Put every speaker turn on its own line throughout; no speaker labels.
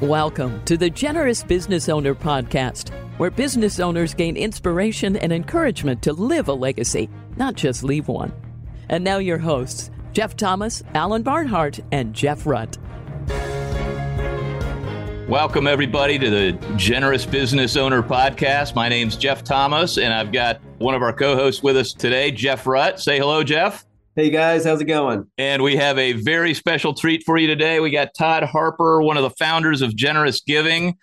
Welcome to the Generous Business Owner Podcast, where business owners gain inspiration and encouragement to live a legacy, not just leave one. And now, your hosts, Jeff Thomas, Alan Barnhart, and Jeff Rutt.
Welcome, everybody, to the Generous Business Owner Podcast. My name's Jeff Thomas, and I've got one of our co hosts with us today, Jeff Rutt. Say hello, Jeff.
Hey guys, how's it going?
And we have a very special treat for you today. We got Todd Harper, one of the founders of Generous Giving.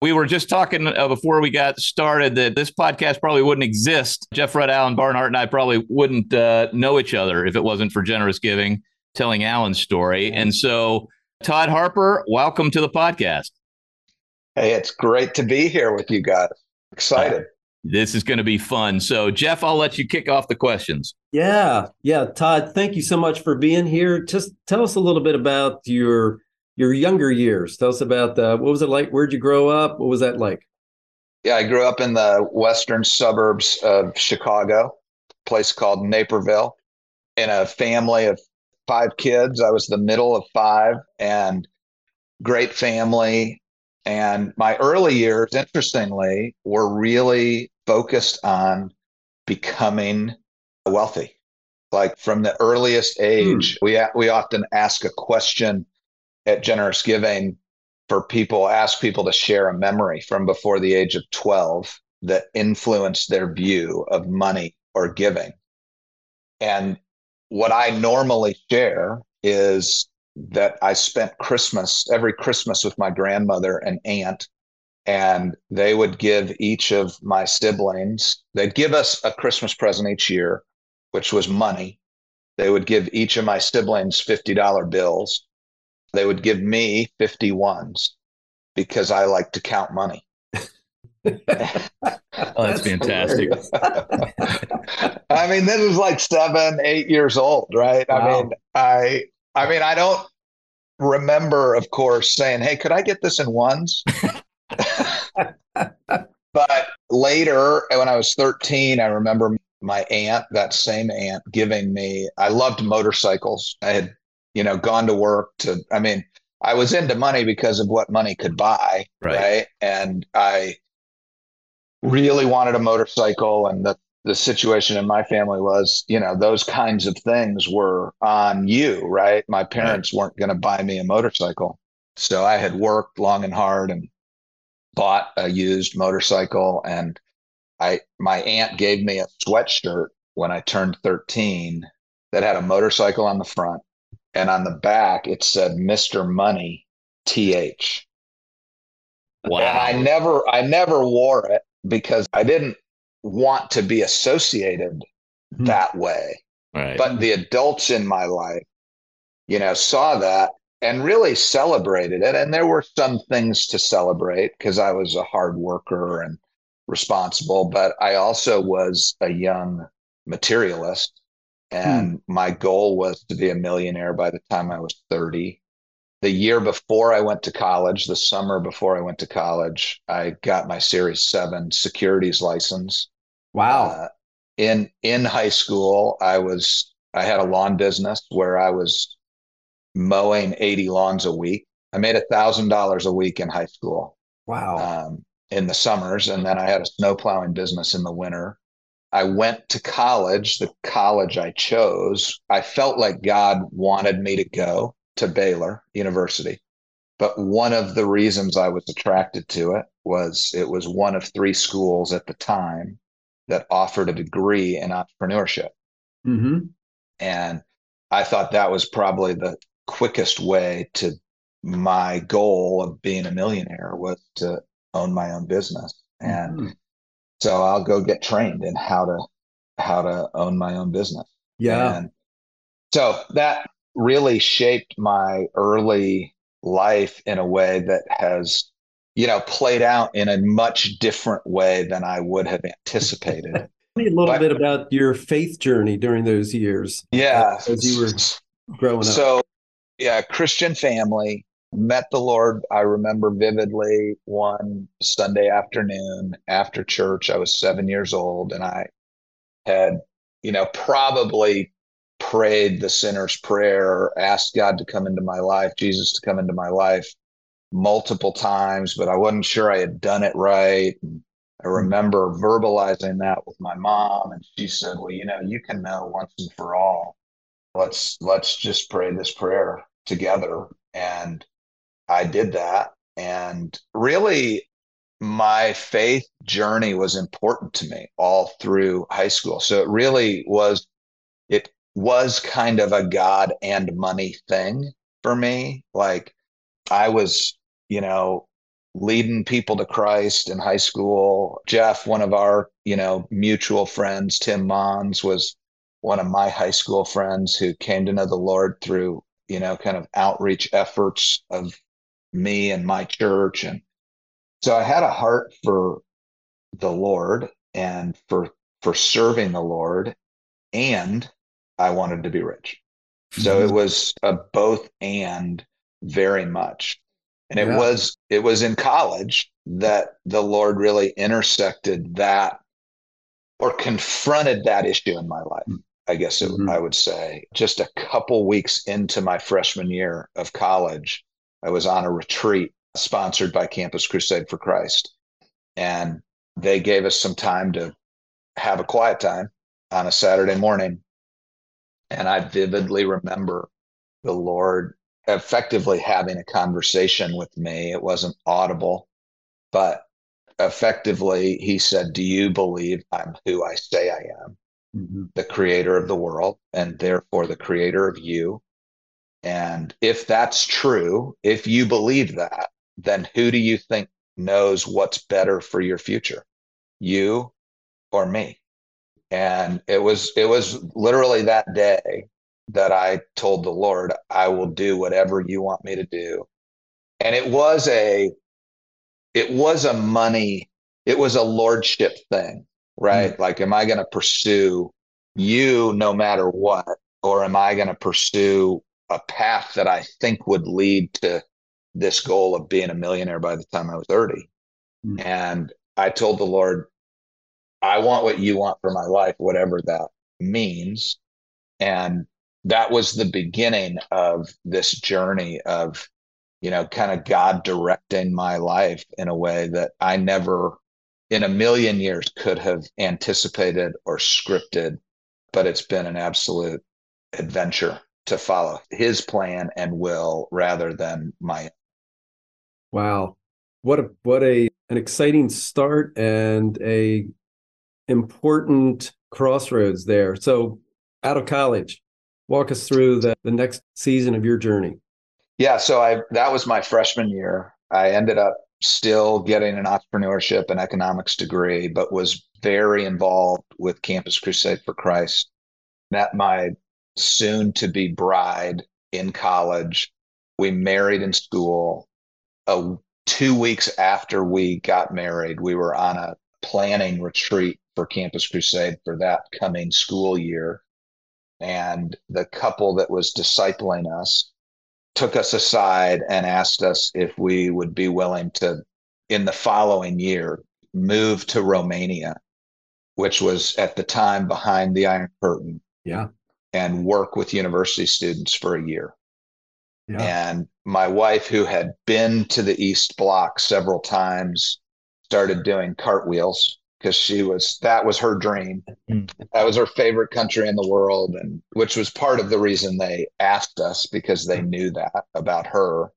We were just talking uh, before we got started that this podcast probably wouldn't exist. Jeff Rutt, Alan Barnhart, and I probably wouldn't uh, know each other if it wasn't for Generous Giving telling Alan's story. And so, Todd Harper, welcome to the podcast.
Hey, it's great to be here with you guys. Excited. Uh,
this is going to be fun. So, Jeff, I'll let you kick off the questions.
Yeah, yeah, Todd, thank you so much for being here. Just tell us a little bit about your your younger years. Tell us about uh, what was it like? Where'd you grow up? What was that like?
Yeah, I grew up in the western suburbs of Chicago, a place called Naperville, in a family of five kids. I was the middle of five, and great family. And my early years, interestingly, were really focused on becoming wealthy. Like from the earliest age, hmm. we we often ask a question at Generous Giving for people, ask people to share a memory from before the age of 12 that influenced their view of money or giving. And what I normally share is that I spent Christmas, every Christmas with my grandmother and aunt and they would give each of my siblings they'd give us a christmas present each year which was money. They would give each of my siblings $50 bills. They would give me 51s because i like to count money.
Oh that's fantastic.
i mean this is like seven eight years old right? Wow. i mean i i mean i don't remember of course saying hey could i get this in ones but later, when I was 13, I remember my aunt, that same aunt, giving me, I loved motorcycles. I had, you know, gone to work to, I mean, I was into money because of what money could buy. Right. right? And I really wanted a motorcycle. And the, the situation in my family was, you know, those kinds of things were on you, right? My parents right. weren't going to buy me a motorcycle. So I had worked long and hard and bought a used motorcycle and I my aunt gave me a sweatshirt when I turned 13 that had a motorcycle on the front and on the back it said Mr. Money TH. Wow. And I never I never wore it because I didn't want to be associated hmm. that way. Right. But the adults in my life, you know, saw that and really celebrated it. And there were some things to celebrate because I was a hard worker and responsible, but I also was a young materialist. And hmm. my goal was to be a millionaire by the time I was 30. The year before I went to college, the summer before I went to college, I got my Series 7 securities license.
Wow. Uh,
in in high school, I was I had a lawn business where I was mowing 80 lawns a week. I made a thousand dollars a week in high school.
Wow. Um,
in the summers. And then I had a snow plowing business in the winter. I went to college, the college I chose. I felt like God wanted me to go to Baylor University. But one of the reasons I was attracted to it was it was one of three schools at the time that offered a degree in entrepreneurship. Mm-hmm. And I thought that was probably the quickest way to my goal of being a millionaire was to own my own business and mm-hmm. so i'll go get trained in how to how to own my own business
yeah
and so that really shaped my early life in a way that has you know played out in a much different way than i would have anticipated
Tell me a little but, bit about your faith journey during those years uh,
yeah
as you were growing up
so yeah, Christian family. Met the Lord, I remember vividly one Sunday afternoon after church. I was seven years old and I had, you know, probably prayed the sinner's prayer asked God to come into my life, Jesus to come into my life multiple times, but I wasn't sure I had done it right. And I
Hmm.
remember verbalizing that with my mom, and she said, "Well, you know, you can know once and for all. Let's let's just pray this prayer together." And I did that, and really, my faith journey was important to me all through high school. So it really was. It was kind of a God and money thing for me. Like I was, you know, leading people to Christ in high school. Jeff, one of our, you know, mutual friends, Tim Mons, was one of my high school friends who came to know the Lord through, you know, kind of outreach efforts of me and my church. And so I had a heart for the Lord and for for serving the Lord and I wanted to be rich. So it mm-hmm. was a both and very much. And it
Yeah.
was it was in college that the Lord really intersected that or confronted that issue in my life. I guess it,
Mhm.
I would say just a couple weeks into my freshman year of college, I was on a retreat sponsored by Campus Crusade for Christ. And they gave us some time to have a quiet time on a Saturday morning. And I vividly remember the Lord effectively having a conversation with me. It wasn't audible, but effectively, He said, Do you believe I'm who I say I am?
Mhm.
the creator of the world and therefore the creator of you. And if that's true, if you believe that, then who do you think knows what's better for your future? You or me? And it was it was literally that day that I told the Lord, I will do whatever you want me to do. And it was a it was a money, it was a lordship thing, right? Like, am I going to pursue you no matter what? Or am I going to pursue a path that I think would lead to this goal of being a millionaire by the time I was 30?
Mm.
And I told the Lord, I want what you want for my life, whatever that means. And that was the beginning of this journey of, you know, kind of God directing my life in a way that I never in a million years could have anticipated or scripted. But it's been an absolute adventure to follow his plan and will rather than my
Wow. What a what a an exciting start and a important crossroads there. So out of college, walk us through the, the next season of your journey.
Yeah, so I that was my freshman year. I ended up still getting an entrepreneurship and economics degree, but was very involved with Campus Crusade for Christ. Met my soon to be bride in college. We married in school. Uh, two weeks after we got married, we were on a planning retreat for Campus Crusade for that coming school year. And the couple that was discipling us took us aside and asked us if we would be willing to, in the following year, move to Romania, which was at the time behind the Iron Curtain,
Yeah.
and work with university students for a year.
Yeah.
And my wife, who had been to the East Block several times, started doing cartwheels because she was that was her dream.
Mm.
That was her favorite country in the world, and which was part of the reason they asked us because they knew that about her.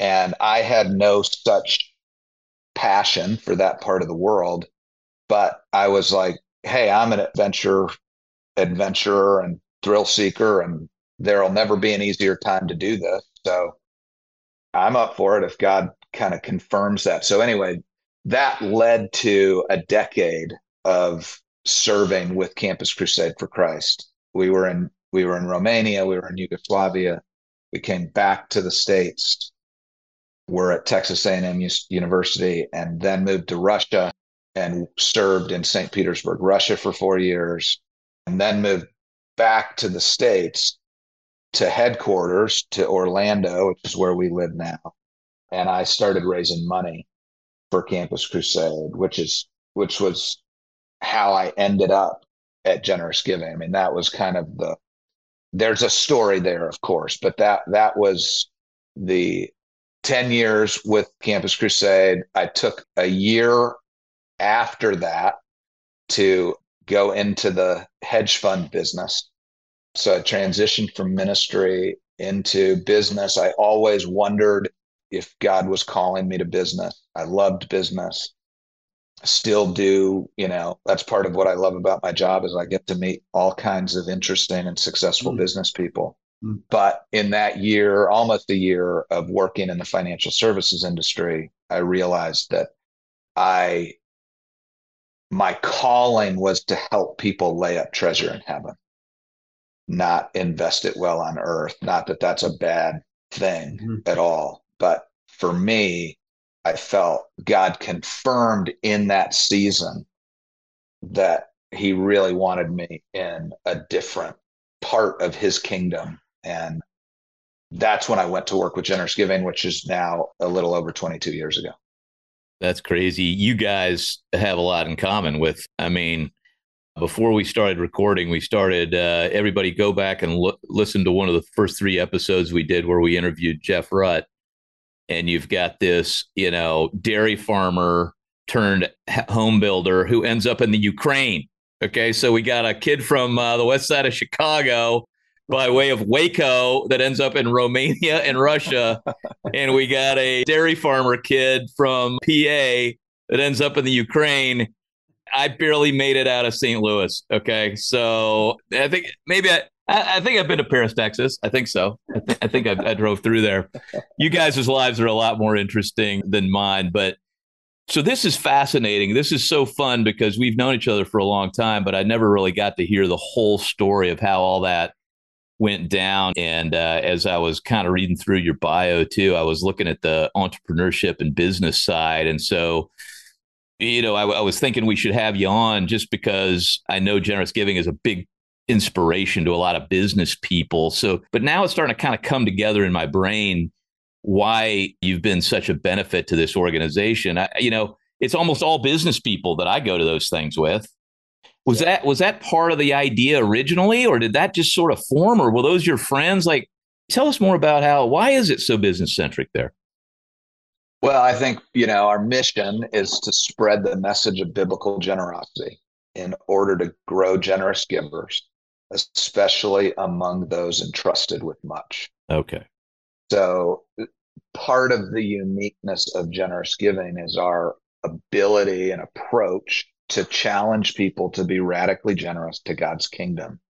And I had no such passion for that part of the world, but I was like, "Hey, I'm an adventure adventurer and thrill seeker, and there'll never be an easier time to do this." So I'm up for it if God kind of confirms that. So anyway, that led to a decade of serving with Campus Crusade for Christ. We were in we were in Romania, we were in Yugoslavia. We came back to the states. We're at Texas A&M University, and then moved to Russia and served in St. Petersburg, Russia, for four years, and then moved back to the states to headquarters to Orlando, which is where we live now. And I started raising money for Campus Crusade, which is which was how I ended up at Generous Giving. I mean, that was kind of the there's a story there, of course, but that that was the 10 years with Campus Crusade. I took a year after that to go into the hedge fund business. So I transitioned from ministry into business. I always wondered if God was calling me to business. I loved business. Still do, you know, that's part of what I love about my job is I get to meet all kinds of interesting and successful mm. business people. Mm. But in that year, almost a year of working in the financial services industry, I realized that I my calling was to help people lay up treasure in heaven, not invest it well on earth. Not that that's a bad thing mm-hmm. at all. But for me, I felt God confirmed in that season that He really wanted me in a different part of His kingdom. And that's when I went to work with Generous Giving, which is now a little over 22 years ago.
That's crazy. You guys have a lot in common with, I mean, before we started recording, we started, uh, everybody go back and listen to one of the first three episodes we did where we interviewed Jeff Rutt. And you've got this, you know, dairy farmer turned home builder who ends up in the Ukraine. Okay. So we got a kid from uh, the west side of Chicago by way of Waco that ends up in Romania and Russia. and we got a dairy farmer kid from PA that ends up in the Ukraine. I barely made it out of St. Louis. Okay. So I think maybe I, I, think I've been to Paris, Texas. I think so. I, th- I think I, I drove through there. You guys' lives are a lot more interesting than mine. But so this is fascinating. This is so fun because we've known each other for a long time, but I never really got to hear the whole story of how all that went down. And uh, as I was kind of reading through your bio too, I was looking at the entrepreneurship and business side. And so, you know, I, I was thinking we should have you on just because I know generous giving is a big inspiration to a lot of business people. So, but now it's starting to kind of come together in my brain why you've been such a benefit to this organization. I, you know, it's almost all business people that I go to those things with. Was that was that part of the idea originally, or did that just sort of form, or were those your friends? Like, tell us more about how. Why is it so business centric there?
Well, I think you know our mission is to spread the message of biblical generosity in order to grow generous givers, especially among those entrusted with much.
Okay.
So part of the uniqueness of generous giving is our ability and approach to challenge people to be radically generous to God's kingdom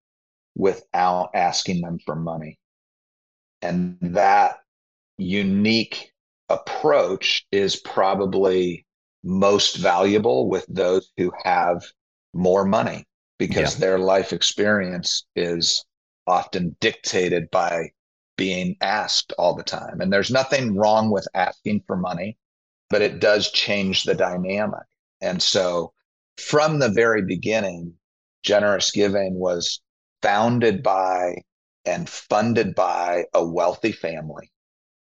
without asking them for money. And that unique approach is probably most valuable with those who have more money because yeah. their life experience is often dictated by being asked all the time. And there's nothing wrong with asking for money, but it does change the dynamic. And so from the very beginning, generous giving was founded by and funded by a wealthy family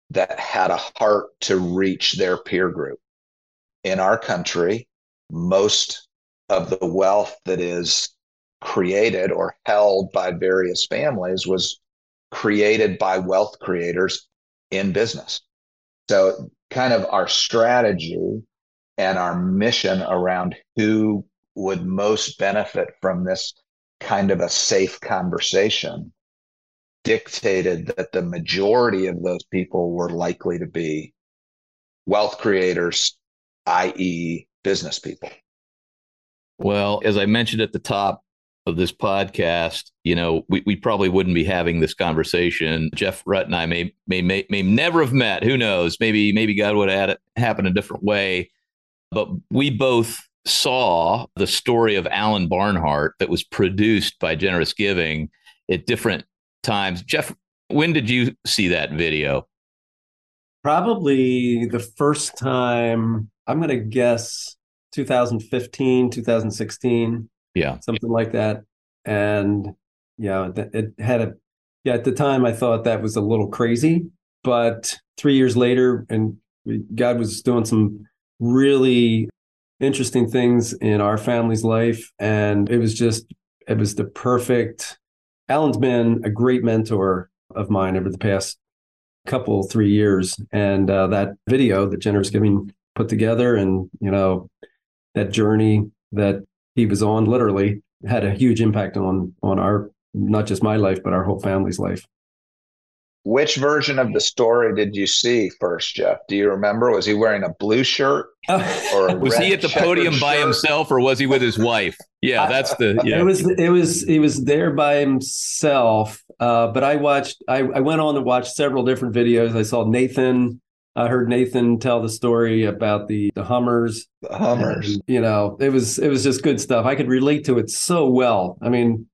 that had a heart to reach their peer group. In our country, most of the wealth that is created or held by various families was created by wealth creators in business. So, kind of our strategy and our mission around who would most benefit from this kind of a safe conversation dictated that the majority of those people were likely to be wealth creators, i.e., business people.
Well, as I mentioned at the top of this podcast, you know, we, we probably wouldn't be having this conversation. Jeff Rutt and I may, may may may never have met. Who knows? Maybe maybe God would have had it happen a different way. But we both saw the story of Alan Barnhart that was produced by Generous Giving at different times. Jeff, when did you see that video?
Probably the first time, I'm going to guess 2015, 2016.
Yeah.
Something like that. And yeah, it had a, yeah, at the time I thought that was a little crazy. But three years later, and God was doing some really interesting things in our family's life. And it was just, it was the perfect. Alan's been a great mentor of mine over the past couple three years, and uh, that video that Generous Giving put together, and you know that journey that he was on, literally had a huge impact on on our not just my life, but our whole family's life.
Which version of the story did you see first, Jeff? Do you remember? Was he wearing a blue shirt?
Or was he at the podium by himself, or was he with his wife? Yeah, that's the. Yeah.
It was. It was. He was there by himself. Uh, but I watched. I, I went on to watch several different videos. I saw Nathan. I heard Nathan tell the story about the the Hummers.
The Hummers.
And, you know, it was it was just good stuff. I could relate to it so well. I mean,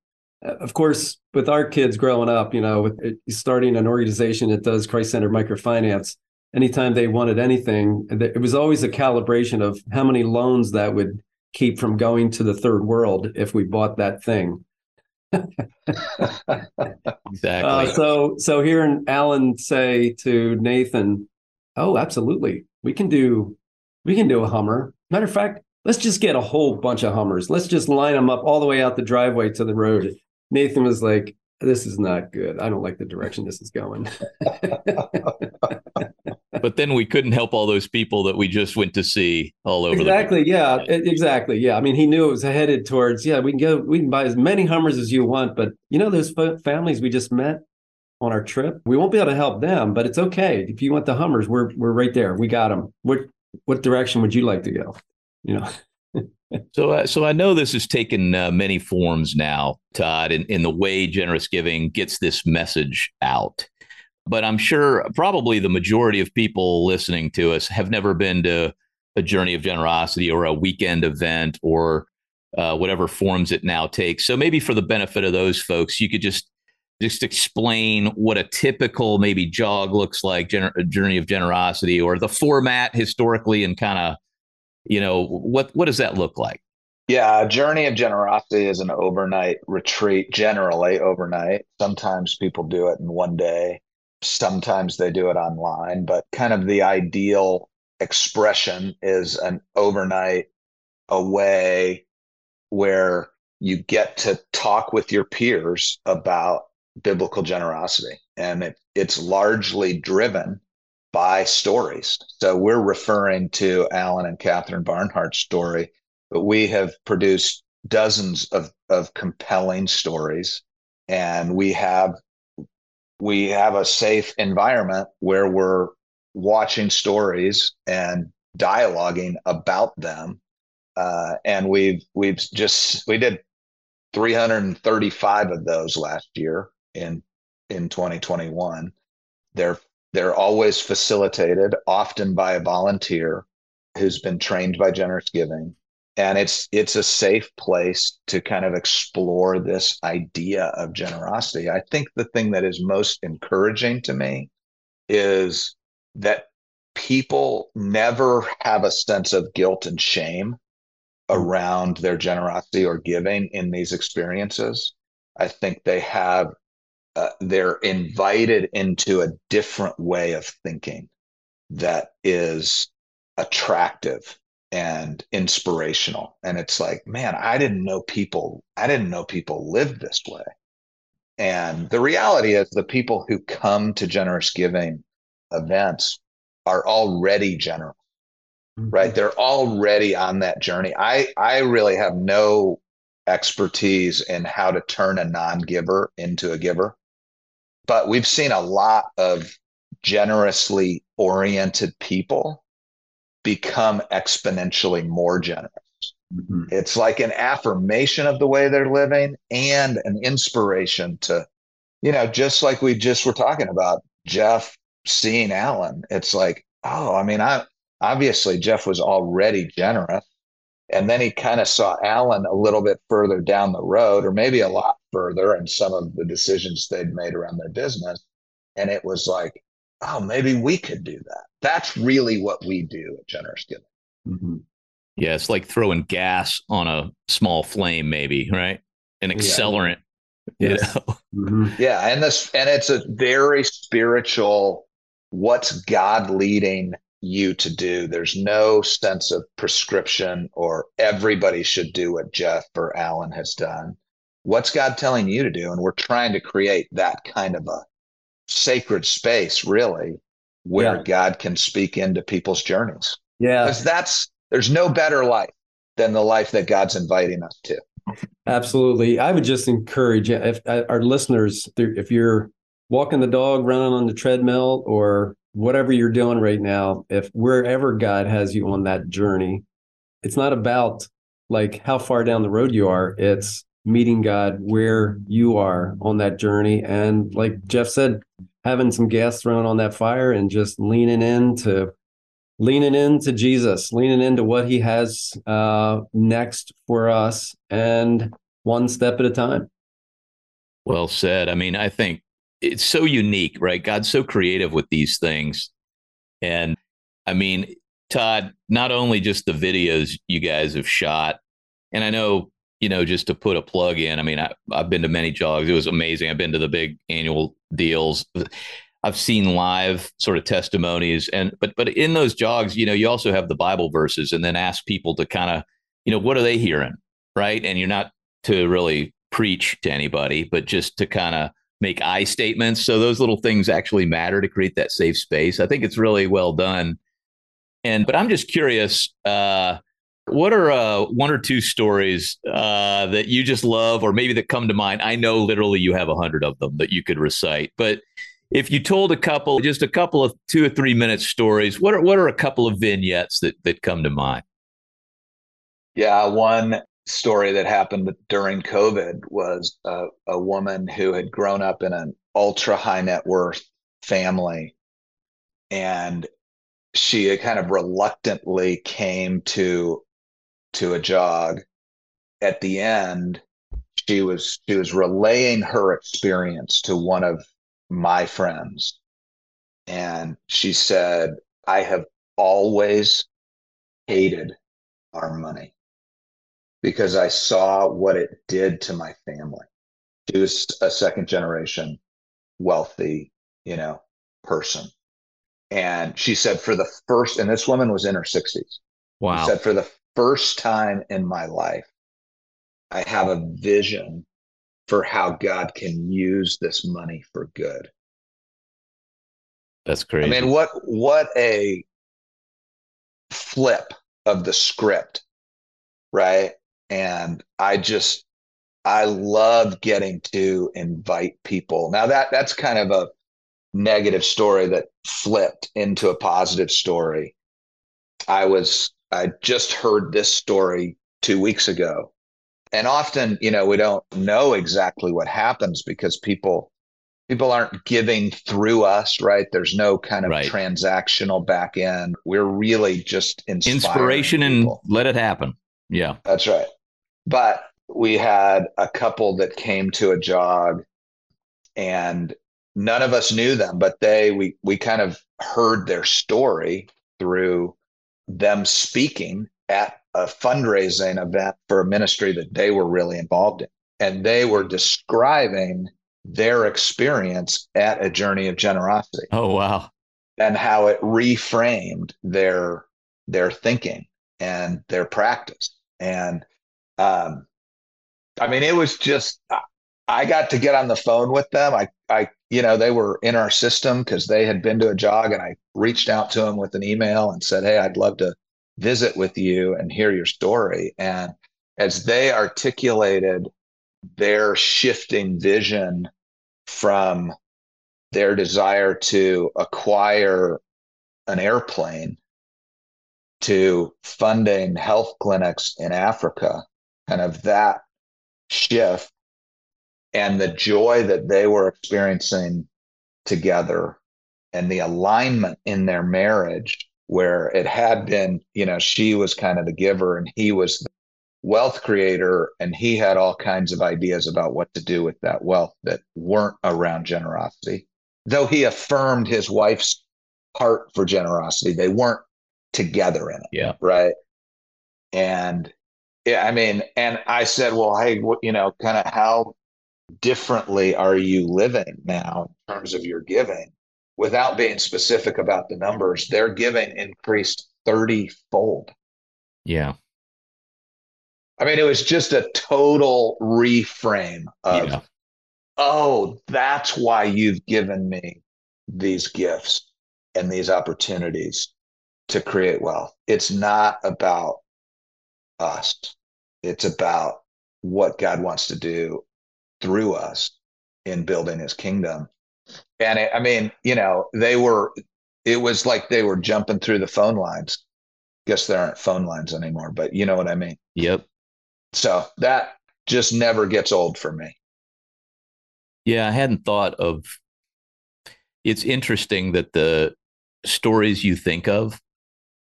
of course, with our kids growing up, you know, with starting an organization that does Christ centered microfinance, anytime they wanted anything, it was always a calibration of how many loans that would keep from going to the third world if we bought that thing.
exactly.
Uh, so, so hearing Alan say to Nathan, "Oh, absolutely, we can do, we can do a Hummer." Matter of fact, let's just get a whole bunch of Hummers. Let's just line them up all the way out the driveway to the road Nathan was like, this is not good. I don't like the direction this is going.
but then we couldn't help all those people that we just went to see all over.
Exactly. yeah. Exactly. Yeah. I mean, he knew it was headed towards. Yeah, we can go. We can buy as many Hummers as you want, but you know those families we just met on our trip. We won't be able to help them, but it's okay if you want the Hummers. We're we're right there. We got them. What what direction would you like to go? You know
so, uh, so I know this has taken uh, many forms now, Todd, in, in the way generous giving gets this message out. But I'm sure probably the majority of people listening to us have never been to a journey of generosity or a weekend event or uh, whatever forms it now takes. So maybe for the benefit of those folks, you could just just explain what a typical maybe jog looks like, gener- uh, journey of generosity, or the format historically, and kind of you know what what does that look like?
Yeah journey of generosity is an overnight retreat generally overnight. Sometimes people do it in one day. Sometimes they do it online but kind of the ideal expression is an overnight away where you get to talk with your peers about biblical generosity and it, it's largely driven by stories. So we're referring to Alan and Catherine Barnhart's story, but we have produced dozens of, of compelling stories and we have we have a safe environment where we're watching stories and dialoguing about them uh, and we've we've just we did 335 of those last year in in 2021 they're they're always facilitated, often by a volunteer who's been trained by generous giving. And it's it's a safe place to kind of explore this idea of generosity. I think the thing that is most encouraging to me is that people never have a sense of guilt and shame hmm. around their generosity or giving in these experiences. I think they have uh, they're invited into a different way of thinking that is attractive and inspirational. And it's like man i didn't know people i didn't know people lived this way. And the reality is the people who come to generous giving events are already generous mm-hmm. right? They're already on that journey. I i really have no expertise in how to turn a non-giver into a giver but we've seen a lot of generously oriented people become exponentially more generous. Mm-hmm. It's like an affirmation of the way they're living and an inspiration to, you know, just like we just were talking about Jeff seeing Alan. It's like, oh, I mean, I obviously Jeff was already generous. And then he kind of saw Alan a little bit further down the road, or maybe a lot further, and some of the decisions they'd made around their business. And it was like, oh, maybe we could do that. That's really what we do at Generous Giving.
Mm-hmm. Yeah, it's like throwing gas on a small flame, maybe, right? An accelerant.
Yeah. Yes. mm-hmm. Yeah, and this and it's a very spiritual. What's God leading you to do. There's no sense of prescription or everybody should do what Jeff or Alan has done. What's God telling you to do? And we're trying to create that kind of a sacred space, really, where
Yeah.
God can speak into people's journeys.
Yeah,
Because that's there's no better life than the life that God's inviting us to.
absolutely. I would just encourage if uh, our listeners, if you're walking the dog, running on the treadmill, or whatever you're doing right now, if wherever God has you on that journey, it's not about like how far down the road you are. It's meeting God where you are on that journey. And like Jeff said, having some gas thrown on that fire and just leaning into leaning into Jesus, leaning into what he has uh, next for us and one step at a time.
Well said. I mean, I think it's so unique, right? God's so creative with these things. And I mean, Todd, not only just the videos you guys have shot, and I know, you know, just to put a plug in, I mean, I, I've been to many jogs. It was amazing. I've been to the big annual deals. I've seen live sort of testimonies and but but in those jogs, you know, you also have the Bible verses and then ask people to kind of, you know, what are they hearing? Right. And you're not to really preach to anybody, but just to kind of make I statements. So those little things actually matter to create that safe space. I think it's really well done. And but I'm just curious, uh, what are uh, one or two stories uh, that you just love, or maybe that come to mind? I know literally you have a hundred of them that you could recite, but if you told a couple, just a couple of two or three minute stories, what are what are a couple of vignettes that that come to mind?
Yeah, one story that happened during COVID was a, a woman who had grown up in an ultra high net worth family. And she kind of reluctantly came to to a jog. At the end, she was she was relaying her experience to one of my friends. And she said, I have always hated our money because I saw what it did to my family. She was a second generation wealthy, you know, person. And she said, for the first, and this woman was in her 60s.
Wow.
She said, for the first time in my life, I have a vision for how God can use this money for good.
That's crazy.
I mean, what what a flip of the script, right? And I just I love getting to invite people. Now that that's kind of a negative story that flipped into a positive story. I was I just heard this story 2 weeks ago. And often, you know, we don't know exactly what happens because people people aren't giving through us, right? There's no kind of
Right.
transactional back end. We're really just
Inspiration and let it happen. Yeah.
That's right. But we had a couple that came to a jog and none of us knew them, but they we we kind of heard their story through them speaking at a fundraising event for a ministry that they were really involved in. And they were describing their experience at a journey of generosity
Oh wow.
and how it reframed their their thinking and their practice and um i mean it was just i got to get on the phone with them. I i you know they were in our system because they had been to a jog and i reached out to them with an email and said hey i'd love to visit with you and hear your story. And as they articulated their shifting vision from their desire to acquire an airplane to funding health clinics in Africa, kind of that shift and the joy that they were experiencing together and the alignment in their marriage where it had been, you know, she was kind of the giver and he was the wealth creator and he had all kinds of ideas about what to do with that wealth that weren't around generosity though he affirmed his wife's heart for generosity, they weren't together in it.
Yeah.
Right. And yeah, I mean, and I said, well, hey, what, you know, kind of how differently are you living now in terms of your giving without being specific about the numbers? Their giving increased 30 fold.
Yeah.
I mean, it was just a total reframe of
Yeah.
oh, that's why you've given me these gifts and these opportunities to create wealth. It's not about us, it's about what God wants to do through us in building his kingdom. And it, I mean, you know, they were, it was like they were jumping through the phone lines. Guess there aren't phone lines anymore, but you know what I mean?
Yep.
So that just never gets old for me.
Yeah, I hadn't thought of. It's interesting that the stories you think of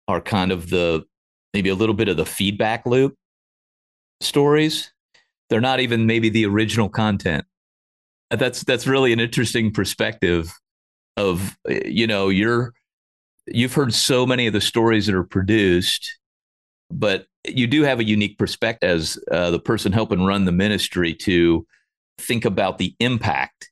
are kind of the maybe a little bit of the feedback loop stories. They're not even maybe the original content. That's that's really an interesting perspective of you know you're you've heard so many of the stories that are produced, but you do have a unique perspective as uh, the person helping run the ministry to think about the impact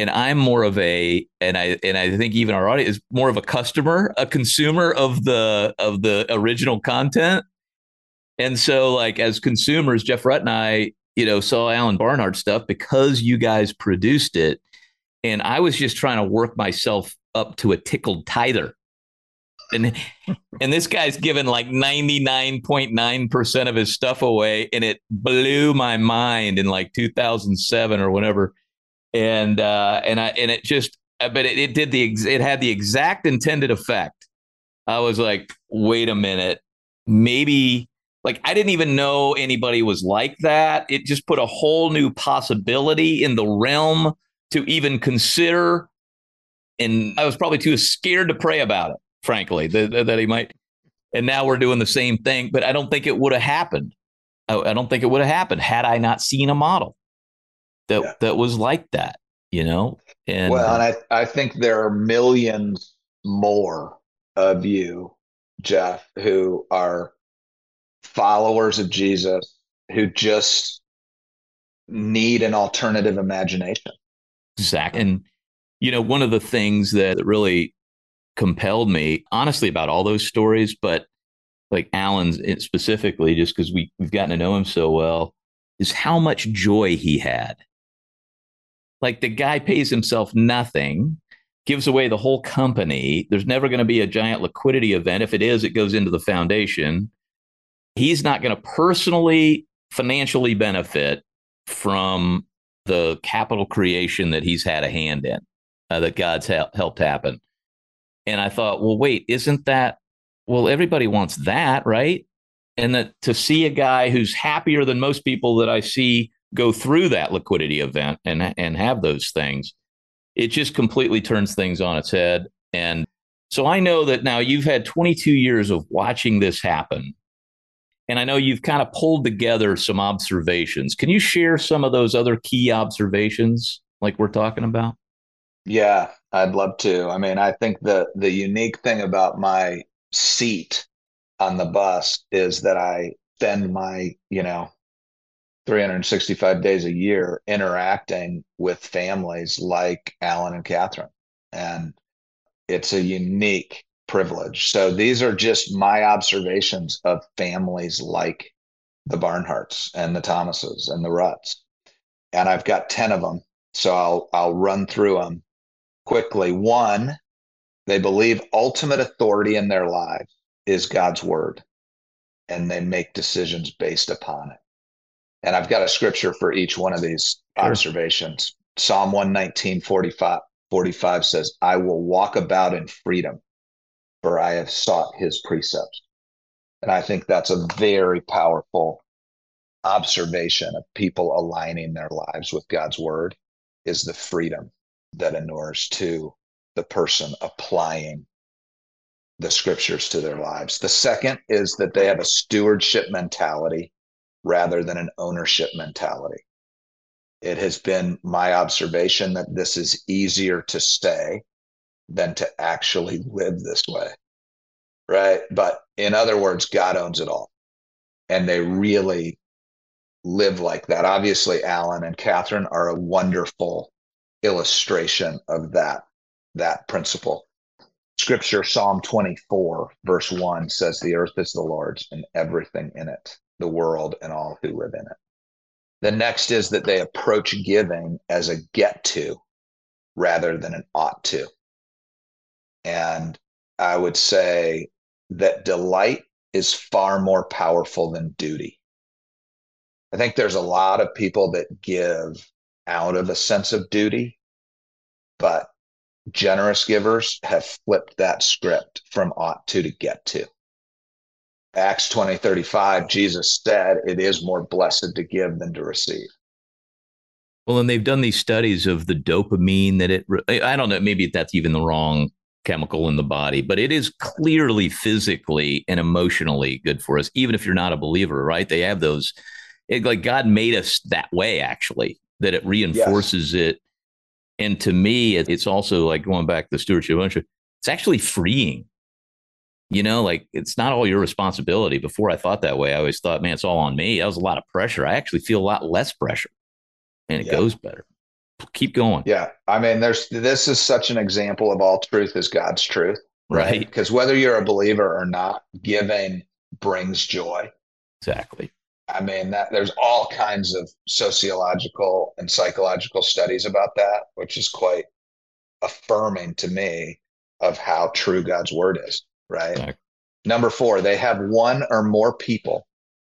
and I'm more of a and I and I think even our audience is more of a customer, a consumer of the of the original content. And so like as consumers, Jeff Rutt and I, you know, saw Alan Barnhart stuff because you guys produced it. And I was just trying to work myself up to a tickled tither. And and this guy's given like 99.9% of his stuff away and it blew my mind in like 2007 or whatever and uh, and I and it just, uh, but it, it did the it had the exact intended effect. I was like, wait a minute, maybe like I didn't even know anybody was like that. It just put a whole new possibility in the realm to even consider. And I was probably too scared to pray about it, frankly, that, that he might. And now we're doing the same thing, but I don't think it would have happened. I, I don't think it would have happened had I not seen a model that yeah. that was like that, you know.
And well, and uh I I think there are millions more of you, Jeff, who are followers of Jesus who just need an alternative imagination.
Exactly. And you know, one of the things that really compelled me, honestly, about all those stories, but like Alan's specifically, just because we, we've gotten to know him so well, is how much joy he had like the guy pays himself nothing, gives away the whole company. There's never going to be a giant liquidity event. If it is, it goes into the foundation. He's not going to personally, financially benefit from the capital creation that he's had a hand in, uh, that God's ha- helped happen. And I thought, well, wait, isn't that, well, everybody wants that, right? And that to see a guy who's happier than most people that I see go through that liquidity event and and have those things it just completely turns things on its head. And so i know that now you've had 22 years of watching this happen. And i know you've kind of pulled together some observations. Can you share some of those other key observations like we're talking about?
Yeah i'd love to. I mean i think the the unique thing about my seat on the bus is that i spend my you know 365 days a year interacting with families like Alan and Catherine. And it's a unique privilege. So these are just my observations of families like the Barnharts and the Thomases and the Rutts. And I've got 10 of them. So I'll I'll run through them quickly. One, they believe ultimate authority in their lives is God's word and they make decisions based upon it. And I've got a scripture for each one of these sure. observations. Psalm 119, 45, 45 says, I will walk about in freedom, for I have sought his precepts. And I think that's a very powerful observation of people aligning their lives with God's word is the freedom that inures to the person applying the scriptures to their lives. The second is that they have a stewardship mentality rather than an ownership mentality. It has been my observation that this is easier to say than to actually live this way. Right. But in other words, God owns it all. And they really live like that. Obviously, Alan and Catherine are a wonderful illustration of that, that principle. Scripture, Psalm 24, verse 1 says, The earth is the Lord's and everything in it the world and all who live in it. The next is that they approach giving as a get to rather than an ought to. And I would say that delight is far more powerful than duty. I think there's a lot of people that give out of a sense of duty, but generous givers have flipped that script from ought to to get to. Acts 20 35, Jesus said, It is more blessed to give than to receive.
Well, and they've done these studies of the dopamine that it, I don't know, maybe that's even the wrong chemical in the body, but it is clearly physically and emotionally good for us, even if you're not a believer, right? They have those, it, like God made us that way, actually, that it reinforces yes. it. And to me, it's also like going back to stewardship, it's actually freeing. You know, like it's not all your responsibility. Before I thought that way, I always thought, man, it's all on me. That was a lot of pressure. I actually feel a lot less pressure and it yeah. goes better keep going.
Yeah. I mean, there's this is such an example of all truth is God's truth.
Right.
Because whether you're a believer or not, giving brings joy.
Exactly.
I mean, that there's all kinds of sociological and psychological studies about that, which is quite affirming to me of how true God's word is. Right. Exactly. Number four, they have one or more people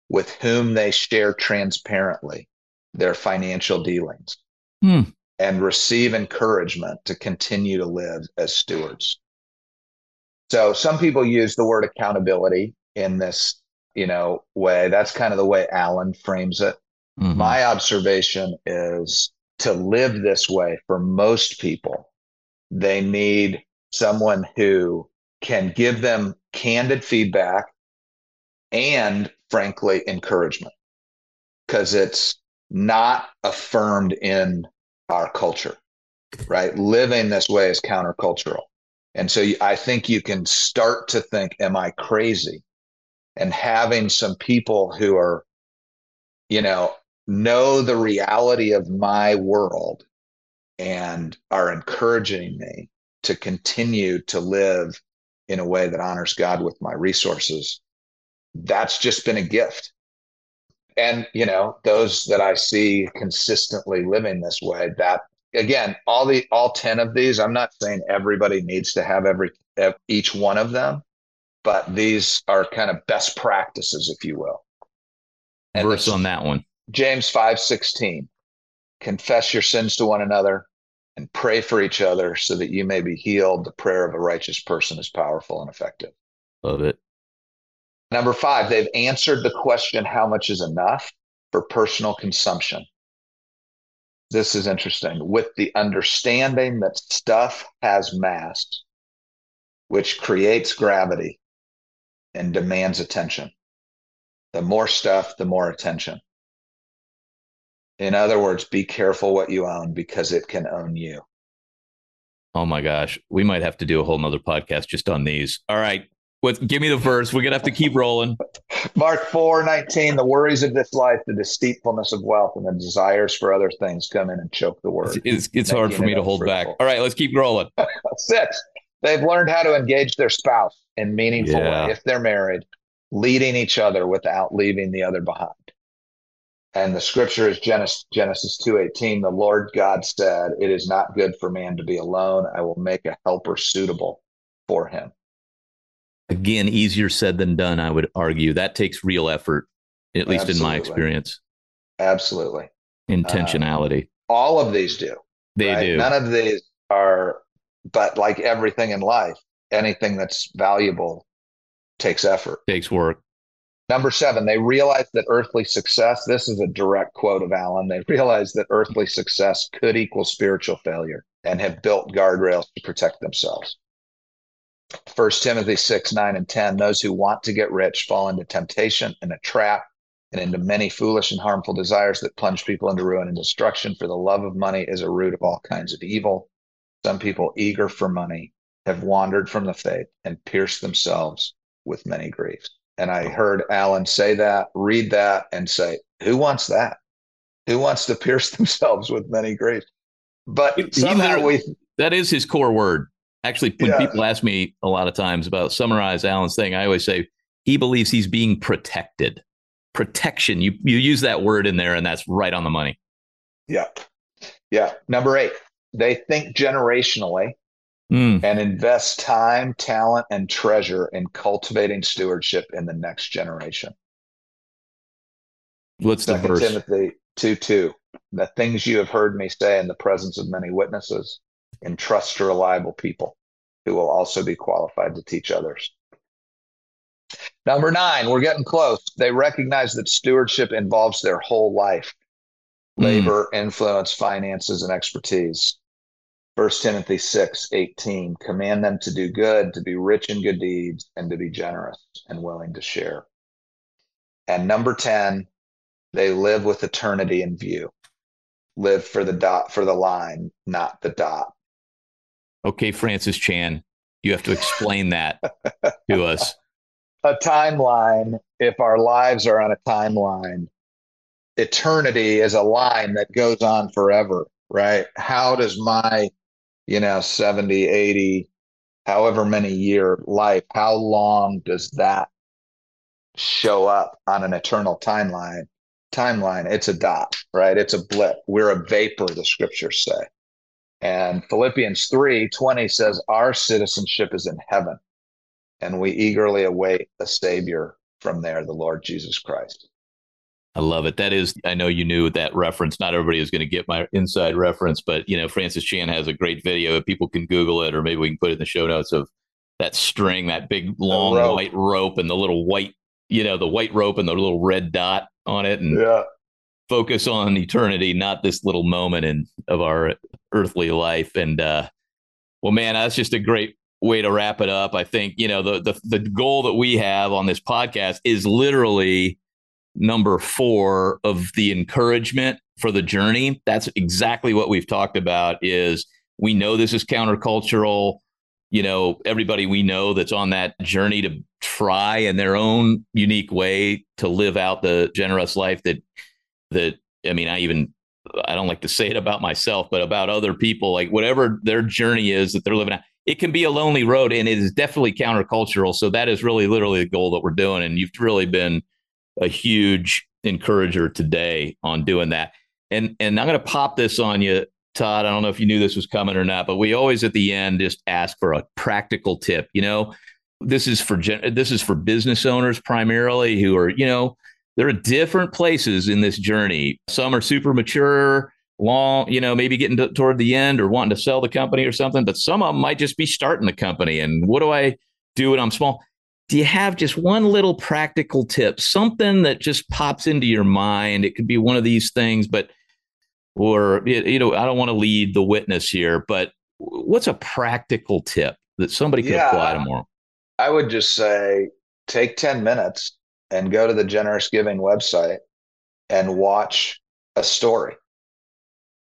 with whom they share transparently their financial dealings hmm. and receive encouragement to continue to live as stewards. So some people use the word accountability in this, you know, way. That's kind of the way Alan frames it. Mm-hmm. My observation is to live this way for most people, they need someone who can give them candid feedback and frankly encouragement because it's not affirmed in our culture, right? Living this way is countercultural. And so I think you can start to think, am I crazy? And having some people who are, you know, know the reality of my world and are encouraging me to continue to live in a way that honors God with my resources. That's just been a gift. And you know those that i see consistently living this way that again all the all 10 of these i'm not saying everybody needs to have every each one of them but these are kind of best practices if you will.
And verse on that one.
James 5 16 confess your sins to one another and pray for each other so that you may be healed the prayer of a righteous person is powerful and effective
love it
Number five, they've answered the question, how much is enough for personal consumption? This is interesting. With the understanding that stuff has mass, which creates gravity and demands attention. The more stuff, the more attention. In other words, be careful what you own because it can own you.
Oh my gosh. We might have to do a whole nother podcast just on these. All right. With, give me the verse. We're gonna have to keep rolling.
Mark four nineteen. The worries of this life, the deceitfulness of wealth, and the desires for other things come in and choke the word.
It's, it's hard for me to hold back. All right, let's keep rolling.
Six. They've learned how to engage their spouse in meaningful yeah. way if they're married, leading each other without leaving the other behind. And the scripture is Genesis Genesis two eighteen. The Lord God said, "It is not good for man to be alone. I will make a helper suitable for him."
again easier said than done i would argue that takes real effort at least Absolutely. in my experience
Absolutely.
Intentionality.
Uh, all of these do.
They right? do.
None of these are, but like everything in life, anything that's valuable takes effort,
takes work.
Number seven, they realized that earthly success, this is a direct quote of Alan, they realized that earthly success could equal spiritual failure and have built guardrails to protect themselves. First Timothy 6, 9, and 10. Those who want to get rich fall into temptation and a trap and into many foolish and harmful desires that plunge people into ruin and destruction. For the love of money is a root of all kinds of evil. Some people eager for money have wandered from the faith and pierced themselves with many griefs. And I oh. heard Alan say that, read that, and say, Who wants that? Who wants to pierce themselves with many griefs? But somehow we.
That is his core word. Actually, when yeah. people ask me a lot of times about summarize Alan's thing, I always say he believes he's being protected. protection. You you use that word in there, and that's right on the money.
Yeah, yeah. Number eight, they think generationally
Mm.
and invest time, talent, and treasure in cultivating stewardship in the next generation.
What's the
Second
verse?
Timothy 2 2. The things you have heard me say in the presence of many witnesses, entrust to reliable people who will also be qualified to teach others. Number nine, we're getting close. They recognize that stewardship involves their whole life
Mm.
labor, influence, finances, and expertise. 1 Timothy 6 18. Command them to do good, to be rich in good deeds, and to be generous and willing to share. And number 10, they live with eternity in view. Live for the dot for the line, not the dot.
Okay, Francis Chan, you have to explain that to us.
A timeline, if our lives are on a timeline, eternity is a line that goes on forever, right? How does my, you know, 70, 80, however many year life, how long does that show up on an eternal timeline? Timeline, it's a dot, right? It's a blip. We're a vapor, the scriptures say. And Philippians 3 20 says, Our citizenship is in heaven, and we eagerly await a Savior from there, the Lord Jesus Christ.
I love it. That is, I know you knew that reference. Not everybody is going to get my inside reference, but you know, Francis Chan has a great video. If people can Google it, or maybe we can put it in the show notes of that string, that big long
rope.
white rope, and the little white, you know, the white rope and the little red dot on it, and
Yeah.
focus on eternity, not this little moment in of our earthly life. And uh, well, man, that's just a great way to wrap it up. I think you know the the the goal that we have on this podcast is literally number four of the encouragement for the journey. That's exactly what we've talked about. Is we know this is countercultural. You know, everybody we know that's on that journey to try in their own unique way to live out the generous life that that I mean, I even I don't like to say it about myself, but about other people, like whatever their journey is that they're living out, it can be a lonely road and it is definitely countercultural. So that is really literally the goal that we're doing. And you've really been a huge encourager today on doing that. And and I'm gonna pop this on you, Todd. I don't know if you knew this was coming or not, but we always at the end just ask for a practical tip. You know, this is for gen- this is for business owners primarily who are, you know, there are different places in this journey. Some are super mature, long, you know, maybe getting to, toward the end or wanting to sell the company or something, but some of them might just be starting the company. And what do I do when I'm small? Do you have just one little practical tip, something that just pops into your mind? It could be one of these things, but, or, you know, I don't want to lead the witness here, but what's a practical tip that somebody could
Yeah.
apply tomorrow?
I would just say take 10 minutes and go to the Generous Giving website and watch a story.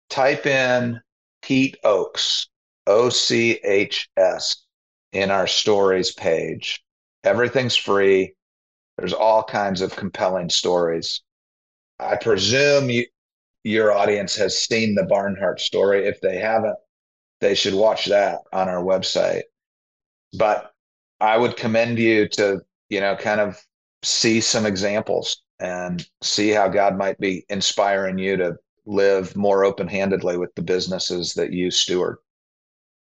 Type in Pete Ochs, O C H S, in our stories page. Everything's free. There's all kinds of compelling stories. I presume you, your audience has seen the Barnhart story. If they haven't, they should watch that on our website. But I would commend you to, you know, kind of see some examples and see how God might be inspiring you to live more open handedly with the businesses that you steward.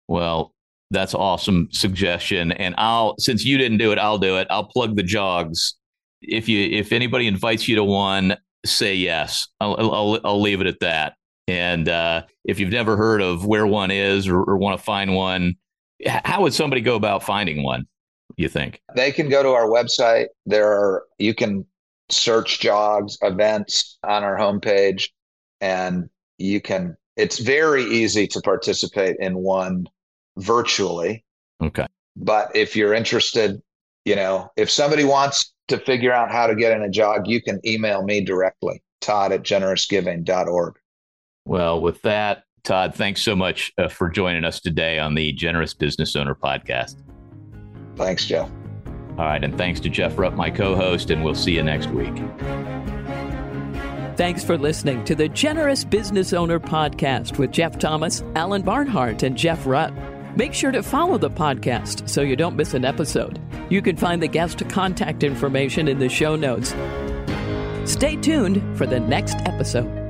Well, that's awesome suggestion. And I'll since you didn't do it, I'll do it. I'll plug the jogs. If you if anybody invites you to one, say yes. I'll I'll, I'll leave it at that. And uh, if you've never heard of where one is or, or want to find one, how would somebody go about finding one? You think?
They can go to our website. There are, you can search jogs, events on our homepage, and you can, it's very easy to participate in one virtually.
Okay.
But if you're interested, you know, if somebody wants to figure out how to get in a jog, you can email me directly, todd at generousgiving.org.
Well, with that, Todd, thanks so much uh, for joining us today on the Generous Business Owner Podcast.
Thanks, Jeff.
All right, and thanks to Jeff Rutt, my co-host, and we'll see you next week.
Thanks for listening to the Generous Business Owner Podcast with Jeff Thomas, Alan Barnhart, and Jeff Rutt. Make sure to follow the podcast so you don't miss an episode. You can find the guest contact information in the show notes. Stay tuned for the next episode.